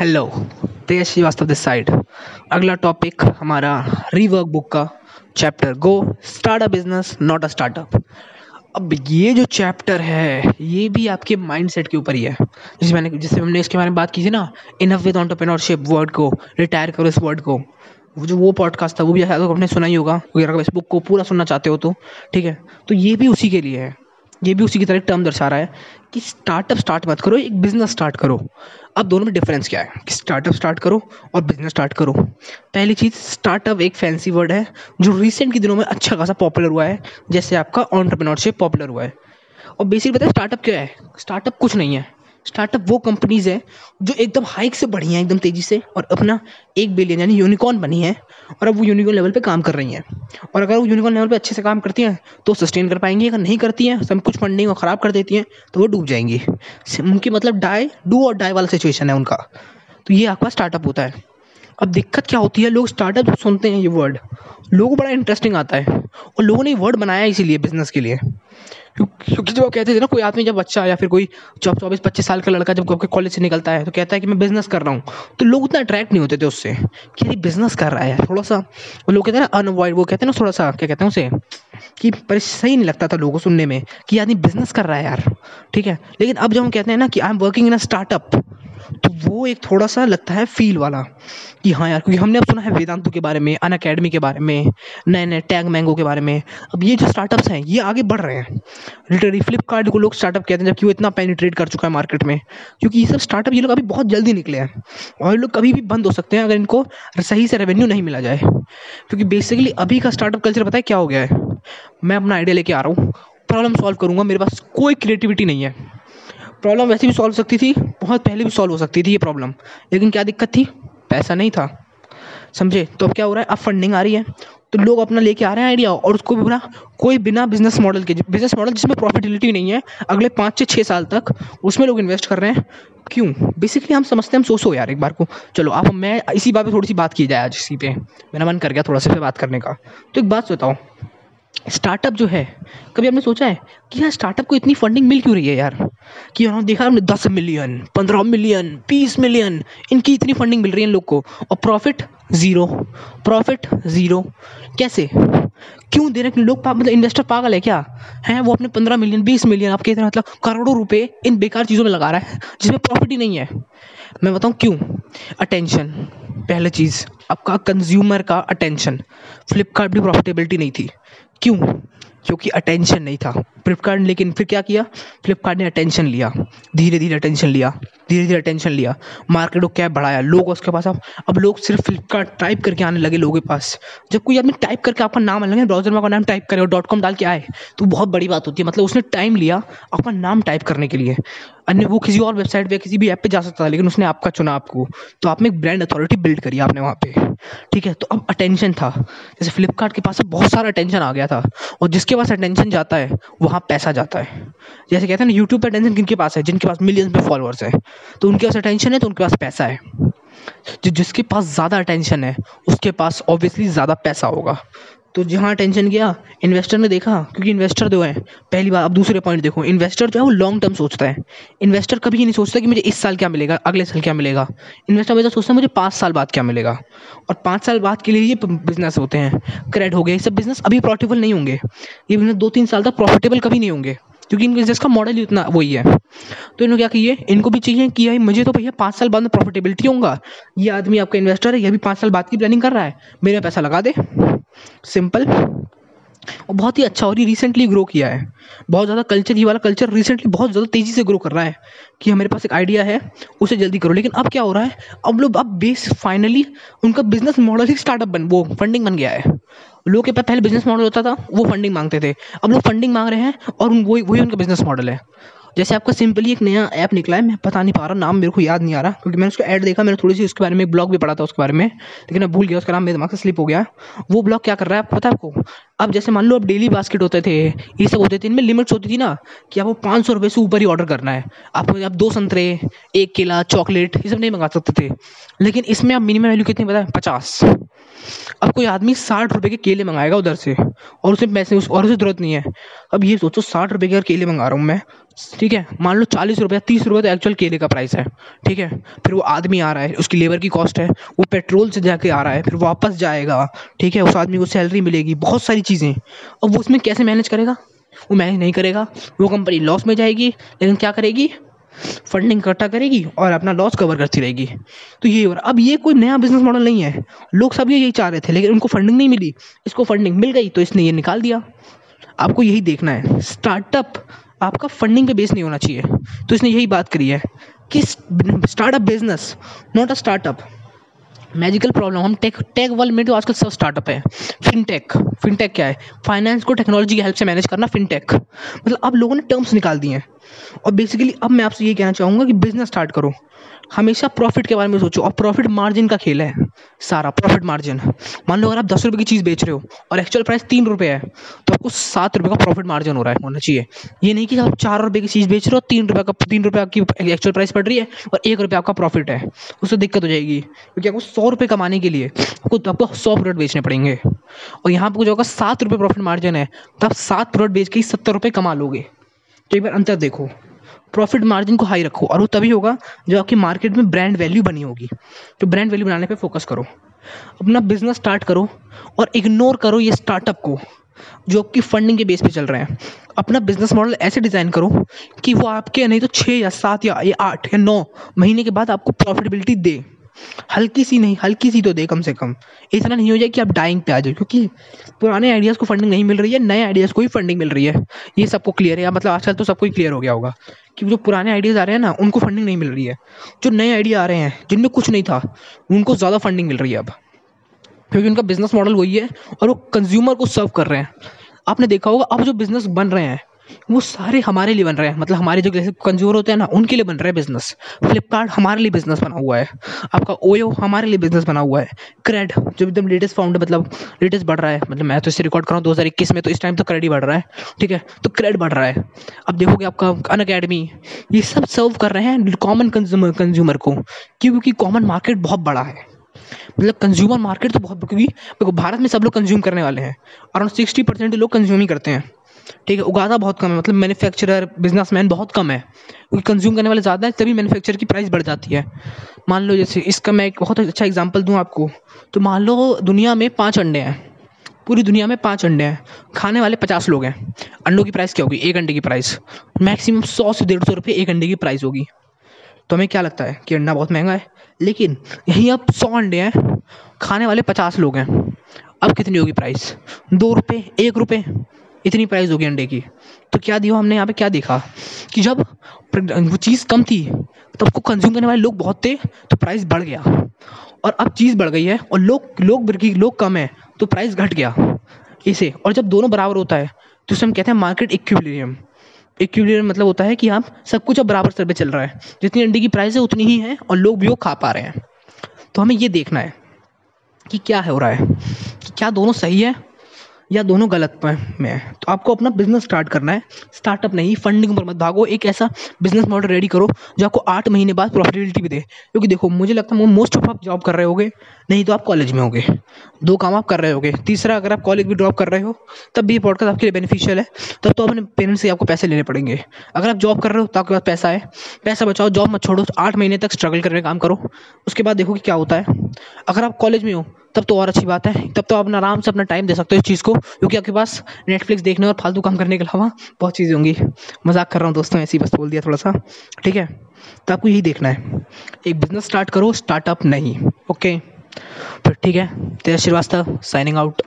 Hello Tej Shrivastava this side अगला topic हमारा rework book का chapter go start a business not a startup अब ये जो चैप्टर है, ये भी आपके माइंडसेट के ऊपर ही है। जैसे मैंने जैसे हमने इसके बारे में बात की थी ना इनफ विद ऑन्टरप्रेन्योरशिप वर्ड को रिटायर करो इस वर्ड को। वो जो वो पॉडकास्ट था, वो भी शायद आपने सुना ही होगा। अगर आप इस बुक को पूरा सुनना चाहते हो तो ठीक है? तो ये भी उसी के लिए है। ये भी उसी की तरह टर्म दर्शा रहा है कि स्टार्टअप स्टार्ट मत करो, एक बिज़नेस स्टार्ट करो। अब दोनों में डिफरेंस क्या है? कि स्टार्टअप स्टार्ट करो और बिज़नेस स्टार्ट करो। पहली चीज़ स्टार्टअप एक फैंसी वर्ड है, जो रिसेंट के दिनों में अच्छा खासा पॉपुलर हुआ है, जैसे आपका ऑन्टरप्रनोरशिप पॉपुलर हुआ है। और बेसिक बताए स्टार्टअप क्या है? स्टार्टअप कुछ नहीं है। स्टार्टअप वो कंपनीज़ है जो एकदम हाइक से बढ़ी हैं, एकदम तेज़ी से और अपना एक बिलियन यानी यूनिकॉर्न बनी है और अब वो यूनिकॉर्न लेवल पे काम कर रही हैं। और अगर वो यूनिकॉर्न लेवल पे अच्छे से काम करती हैं तो सस्टेन कर पाएँगी, अगर नहीं करती हैं, सब कुछ फंडिंग और ख़राब कर देती हैं तो वो डूब जाएँगी। उनकी मतलब डाई डू और डाई वाला सिचुएशन है उनका। तो ये आपका स्टार्टअप होता है। अब दिक्कत क्या होती है? लोग स्टार्टअप सुनते हैं ये वर्ड लोगों को बड़ा इंटरेस्टिंग आता है और लोगों ने वर्ड बनाया इसीलिए बिज़नेस के लिए। क्योंकि जब कहते थे ना, कोई आदमी जब बच्चा या फिर कोई चौबीस पच्चीस साल का लड़का जब आपके कॉलेज से निकलता है तो कहता है कि मैं बिज़नेस कर रहा हूँ। तो लोग उतना अट्रैक्ट नहीं होते थे उससे कि अरे बिज़नेस कर रहा है थोड़ा सा। वो लोग कहते हैं ना अनअवॉइड वो कहते हैं ना थोड़ा सा, क्या कहते हैं उसे, कि पर सही नहीं लगता था लोगों को सुनने में कि आदमी बिज़नेस कर रहा है यार, ठीक है? लेकिन अब जब हम कहते हैं ना कि I am working in a startup तो वो एक थोड़ा सा लगता है फील वाला कि हाँ यार, क्योंकि हमने अब सुना है वेदांतु के बारे में अन अकेडमी के बारे में नए नए टैग मैंगो के बारे में। अब ये जो स्टार्टअप्स हैं, ये आगे बढ़ रहे हैं। लिटरली फ्लिपकार्ट को लोग स्टार्टअप कहते हैं, जबकि वो इतना पेनिट्रेट कर चुका है मार्केट में। क्योंकि ये सब स्टार्टअप ये लोग अभी बहुत जल्दी निकले हैं। और लोग कभी भी बंद हो सकते हैं, अगर इनको सही से रेवेन्यू नहीं मिला जाए। क्योंकि बेसिकली अभी का स्टार्टअप कल्चर पता है क्या हो गया है? मैं अपना आइडिया लेके आ रहा हूँ। प्रॉब्लम सॉल्व करूँगा, मेरे पास कोई क्रिएटिविटी नहीं है। प्रॉब्लम वैसे भी सॉल्व हो सकती थी। बहुत पहले भी सॉल्व हो सकती थी ये प्रॉब्लम लेकिन क्या दिक्कत थी? पैसा नहीं था। समझे? तो अब क्या हो रहा है? अब फंडिंग आ रही है। तो लोग अपना लेके आ रहे हैं आइडिया और उसको भी बिना कोई बिना बिज़नेस मॉडल के बिज़नेस मॉडल जिसमें प्रॉफिटेबिलिटी नहीं है, अगले पाँच से छः साल तक उसमें लोग इन्वेस्ट कर रहे हैं। क्यों? बेसिकली हम समझते हैं, हम सोचो यार एक बार को। चलो आप मैं इसी बात पर थोड़ी सी बात की जाए आज इसी पे। मेरा मन कर गया थोड़ा सा बात करने का। तो एक बात बताओ। स्टार्टअप जो है, कभी हमने सोचा है कि यार स्टार्टअप को इतनी फंडिंग मिल क्यों रही है यार? कि उन्होंने देखा हमने दस मिलियन पंद्रह मिलियन बीस मिलियन इनकी इतनी फंडिंग मिल रही है इन लोग को, और प्रॉफिट ज़ीरो प्रॉफिट ज़ीरो कैसे? क्यों दे रहे लोग मतलब इन्वेस्टर पागल है क्या? है, वो अपने पंद्रह मिलियन बीस मिलियन आपके हैं मतलब करोड़ों रुपए इन बेकार चीज़ों में लगा रहा है, जिसमें प्रॉफिट ही नहीं है। मैं बताऊँ क्यों? अटेंशन पहले चीज़, आपका कंज्यूमर का अटेंशन फ्लिपकार्ट भी प्रॉफिटेबिलिटी नहीं थी। क्यों? क्योंकि अटेंशन नहीं था। फ्लिपकार्ट लेकिन फिर क्या किया? फ्लिपकार्ट ने अटेंशन लिया। धीरे धीरे अटेंशन लिया। धीरे धीरे अटेंशन लिया। मार्केट को कैब बढ़ाया। लोग उसके पास अब अब लोग सिर्फ़ फ्लिपकार्ट टाइप करके आने लगे लोगों के पास। जब कोई आदमी टाइप करके आपका नाम आने लगे ब्राउज़र में आपका नाम टाइप करे और डॉट कॉम डाल के आए तो बहुत बड़ी बात होती है। मतलब उसने टाइम लिया अपना नाम टाइप करने के लिए। अन्य, वो किसी और वेबसाइट पे, किसी भी ऐप पे जा सकता था, लेकिन उसने आपका चुना आपको। तो आपने एक ब्रांड अथॉरिटी बिल्ड करी आपने वहाँ पे। ठीक है? तो अब अटेंशन था। जैसे फ्लिपकार्ट के पास बहुत सारा अटेंशन आ गया था। और जिसके पास अटेंशन जाता है, वहाँ पैसा जाता है। जैसे कहते हैं ना यूट्यूब पर अटेंशन किनके पास है? जिनके पास मिलियंस में फॉलोअर्स है। तो उनके पास अटेंशन है तो उनके पास पैसा है। जो जिसके पास ज़्यादा अटेंशन है, उसके पास ऑब्वियसली ज़्यादा पैसा होगा। तो जहाँ टेंशन गया इन्वेस्टर ने देखा, क्योंकि इन्वेस्टर जो है। पहली बार अब दूसरे पॉइंट देखो। इन्वेस्टर जो है, वो लॉन्ग टर्म सोचता है। इन्वेस्टर कभी ये नहीं सोचता कि मुझे इस साल क्या मिलेगा, अगले साल क्या मिलेगा। इन्वेस्टर हमेशा सोचता है, मुझे पाँच साल बाद क्या मिलेगा। और पाँच साल बाद के लिए ये बिज़नेस होते हैं। क्रेड हो गए ये सब बिज़नेस अभी प्रॉफिटेबल नहीं होंगे। ये बिज़नेस दो तीन साल तक प्रॉफिटेबल कभी नहीं होंगे। क्योंकि इनके बिज़नेस का मॉडल ही उतना वही है। तो इन्होंने क्या किए इनको भी चाहिए कि भाई मुझे तो भैया पाँच साल बाद में प्रॉफिटेबिलिटी होगा। ये आदमी आपका इन्वेस्टर है यह भी पाँच साल बाद की प्लानिंग कर रहा है। मेरे पैसा लगा दे। सिंपल और बहुत ही अच्छा और ये रिसेंटली ग्रो किया है। बहुत ज़्यादा कल्चर ये वाला कल्चर रिसेंटली बहुत ज़्यादा तेज़ी से ग्रो कर रहा है कि हमारे पास एक आइडिया है, उसे जल्दी करो। लेकिन अब क्या हो रहा है? अब लोग, अब बेस फाइनली उनका बिज़नेस मॉडल ही स्टार्टअप बन, वो फंडिंग बन गया है। लोग के पास पहले बिज़नेस मॉडल होता था, वो फंडिंग मांगते थे। अब लोग फंडिंग मांग रहे हैं और वही वही उनका बिज़नेस मॉडल है। जैसे आपका सिंपली एक नया ऐप निकला है, मैं पता नहीं पा रहा, नाम मेरे को याद नहीं आ रहा, क्योंकि मैंने उसका ऐड देखा, मैंने थोड़ी सी उसके बारे में एक ब्लॉग भी पढ़ा था उसके बारे में, लेकिन मैं भूल गया, उसका नाम मेरे दिमाग से स्लिप हो गया। वो ब्लॉग क्या कर रहा है आपको पता है आपको? अब जैसे मान लो अब डेली बास्केट होते थे, ये सब होते थे, इनमें लिमिट्स होती थी ना, कि आपको पाँच सौ रुपये से ऊपर ही ऑर्डर करना है। आपको आप दो संतरे, एक केला चॉकलेट ये सब नहीं मंगा सकते थे। लेकिन इसमें आप मिनिमम वैल्यू कितनी बताए? पचास। अब कोई आदमी साठ रुपये के केले मंगाएगा उधर से, और उसे पैसे, उस, और उसे ज़रूरत नहीं है। अब ये सोचो, साठ रुपये का केले मंगा रहा हूँ मैं, ठीक है, मान लो चालीस रुपये तीस रुपये तो एक्चुअल केले का प्राइस है, ठीक है। फिर वो आदमी आ रहा है, उसकी लेबर की कॉस्ट है, वो पेट्रोल से जाके आ रहा है, फिर वापस जाएगा, ठीक है, उस आदमी को सैलरी मिलेगी, बहुत सारी चीज़ें। अब वो उसमें कैसे मैनेज करेगा? वो मैनेज नहीं करेगा। वो कंपनी लॉस में जाएगी, लेकिन क्या करेगी? फंडिंग इकट्ठा करेगी और अपना लॉस कवर करती रहेगी। तो ये रहा। अब ये कोई नया बिज़नेस मॉडल नहीं है। लोग सब ये, यही चाह रहे थे, लेकिन उनको फंडिंग नहीं मिली। इसको फंडिंग मिल गई तो इसने ये निकाल दिया। आपको यही देखना है। स्टार्टअप आपका फंडिंग पे बेस नहीं होना चाहिए। तो इसने यही बात करी है कि startup business not a startup magical problem हम टेक टेक वर्ल्ड में तो आजकल सब स्टार्टअप है फिनटेक फिनटेक क्या है? फाइनेंस को टेक्नोलॉजी की हेल्प से मैनेज करना फिनटेक मतलब अब लोगों ने टर्म्स निकाल दिए हैं। और बेसिकली अब मैं आपसे ये कहना चाहूँगा कि बिज़नेस स्टार्ट करो। हमेशा प्रॉफिट के बारे में सोचो और प्रॉफिट मार्जिन का खेल है सारा प्रॉफिट मार्जिन मान लो अगर आप दस रुपये की चीज़ बेच रहे हो और एक्चुअल प्राइस तीन रुपये है तो आपको सात रुपये का प्रॉफिट मार्जिन हो रहा है, होना चाहिए। ये नहीं कि आप चार रुपये की चीज़ बेच रहे हो, तीन रुपये का, तीन रुपये आपकी एक्चुअल प्राइस पड़ रही है और एक रुपये आपका प्रॉफिट है। उससे दिक्कत हो जाएगी, क्योंकि आपको सौ रुपये कमाने के लिए आपको आपको सौ प्रोडक्ट बेचने पड़ेंगे। और यहाँ पर जो होगा सात रुपये प्रॉफिट मार्जिन है तो आप सात प्रोडक्ट बेच के ही सत्तर रुपये कमा लोगे। तो एक बार अंतर देखो। प्रॉफिट मार्जिन को हाई रखो और वो तभी होगा जब आपकी मार्केट में ब्रांड वैल्यू बनी होगी। तो ब्रांड वैल्यू बनाने पे फोकस करो। अपना बिज़नेस स्टार्ट करो और इग्नोर करो ये स्टार्टअप को, जो आपकी फंडिंग के बेस पे चल रहे हैं। अपना बिज़नेस मॉडल ऐसे डिज़ाइन करो कि वो आपके, नहीं तो छः या सात या आठ या नौ महीने के बाद आपको प्रॉफिटेबिलिटी दे। हल्की सी नहीं, हल्की सी तो दे कम से कम। इतना नहीं हो जाए कि आप डाइंग पे आ जाओ, क्योंकि पुराने आइडियाज़ को फंडिंग नहीं मिल रही है, नए आइडियाज़ को ही फंडिंग मिल रही है। ये सबको क्लियर है मतलब आजकल तो सबको ही क्लियर हो गया होगा कि जो पुराने आइडियाज़ आ रहे हैं ना, उनको फंडिंग नहीं मिल रही है। जो नए आइडिया आ रहे हैं, जिनमें कुछ नहीं था, उनको ज़्यादा फंडिंग मिल रही है अब। क्योंकि उनका बिज़नेस मॉडल वही है, और वो कंज्यूमर को सर्व कर रहे हैं। आपने देखा होगा, अब जो बिज़नेस बन रहे हैं वो सारे हमारे लिए बन रहे हैं। मतलब हमारे जो जैसे कंज्यूमर होते हैं ना, उनके लिए बन रहे हैं बिज़नेस फ्लिपकार्ट हमारे लिए बिज़नेस बना हुआ है। आपका ओयो हमारे लिए बिज़नेस बना हुआ है। क्रेड जो एकदम लेटेस्ट फाउंड मतलब लेटेस्ट बढ़ रहा है। मतलब मैं तो इसे रिकॉर्ड कर रहा हूँ, दो हज़ार इक्कीस में तो इस टाइम तो क्रेड ही बढ़ रहा है। ठीक है? तो क्रेड बढ़ रहा है। अब देखोगे आपका अन अकेडमी ये सब सर्व कर रहे हैं कॉमन कंज्यूमर कंज्यूमर को। क्योंकि कॉमन मार्केट बहुत बड़ा है। मतलब कंज्यूमर मार्केट तो बहुत, क्योंकि भारत में सब लोग कंज्यूम करने वाले हैं। अराउंड सिक्सटी परसेंट लोग कंज्यूम ही करते हैं। ठीक है उगाता बहुत कम है मतलब मैन्युफैक्चरर बिजनेसमैन बहुत कम है। क्योंकि कंज्यूम करने वाले ज़्यादा है, तभी मैन्युफैक्चर की प्राइस बढ़ जाती है। मान लो जैसे, इसका मैं एक बहुत अच्छा एग्जांपल दूँ आपको। तो मान लो दुनिया में पाँच अंडे हैं, पूरी दुनिया में पाँच अंडे हैं, खाने वाले पचास लोग हैं। अंडों की प्राइस क्या होगी? एक अंडे की प्राइस मैक्सिमम सौ से डेढ़ सौ रुपये एक अंडे की प्राइस होगी। तो हमें क्या लगता है कि अंडा बहुत महँगा है? लेकिन यहीं अब सौ अंडे हैं, खाने वाले पचास लोग हैं। अब कितनी होगी प्राइस दो रुपये, एक रुपये। इतनी प्राइस होगी अंडे की। तो क्या दिया हमने यहाँ पे? क्या देखा? कि जब वो चीज़ कम थी, तब उसको कंज्यूम करने वाले लोग बहुत थे तो प्राइस बढ़ गया। और अब चीज़ बढ़ गई है और लोग लोग लोग कम है तो प्राइस घट गया इसे। और जब दोनों बराबर होता है तो उसे हम कहते हैं मार्केट इक्विलिब्रियम इक्विलिब्रियम मतलब होता है कि आप सब कुछ अब बराबर स्तर पर चल रहा है। जितनी अंडे की प्राइस है, उतनी ही है और लोग भी वो खा पा रहे हैं। तो हमें ये देखना है कि क्या हो रहा है, कि क्या दोनों सही है या दोनों गलत में। है तो आपको अपना बिज़नेस स्टार्ट करना है। स्टार्टअप नहीं फंडिंग पर मत भागो। एक ऐसा बिज़नेस मॉडल रेडी करो जो आपको आठ महीने बाद प्रॉफिटेबिलिटी भी दे। क्योंकि देखो, मुझे लगता है मोस्ट ऑफ़ आप जॉब कर रहे होगे, नहीं तो आप कॉलेज में होगे। दो काम आप कर रहे होगे। तीसरा, अगर आप कॉलेज भी ड्रॉप कर रहे हो, तब भी ये पॉडकास्ट आपके लिए बेनिफिशियल है। तब तो अपने पेरेंट्स से आपको पैसे लेने पड़ेंगे। अगर आप जॉब कर रहे हो तो आपके पास पैसा है। पैसा बचाओ जॉब मत छोड़ो। आठ महीने तक स्ट्रगल करने काम करो। उसके बाद देखो कि क्या होता है। अगर आप कॉलेज में हो, तब तो और अच्छी बात है। तब तो आप आराम से अपना टाइम दे सकते हो इस चीज़ को। क्योंकि आपके पास नेटफ्लिक्स देखने और फालतू काम करने के अलावा बहुत चीज़ें होंगी। मज़ाक कर रहा हूँ दोस्तों, ऐसी बस बोल दिया थोड़ा सा। ठीक है? तो आपको यही देखना है। एक बिज़नेस स्टार्ट करो स्टार्टअप नहीं। ओके फिर ठीक है? तेरा श्रीवास्तव साइनिंग आउट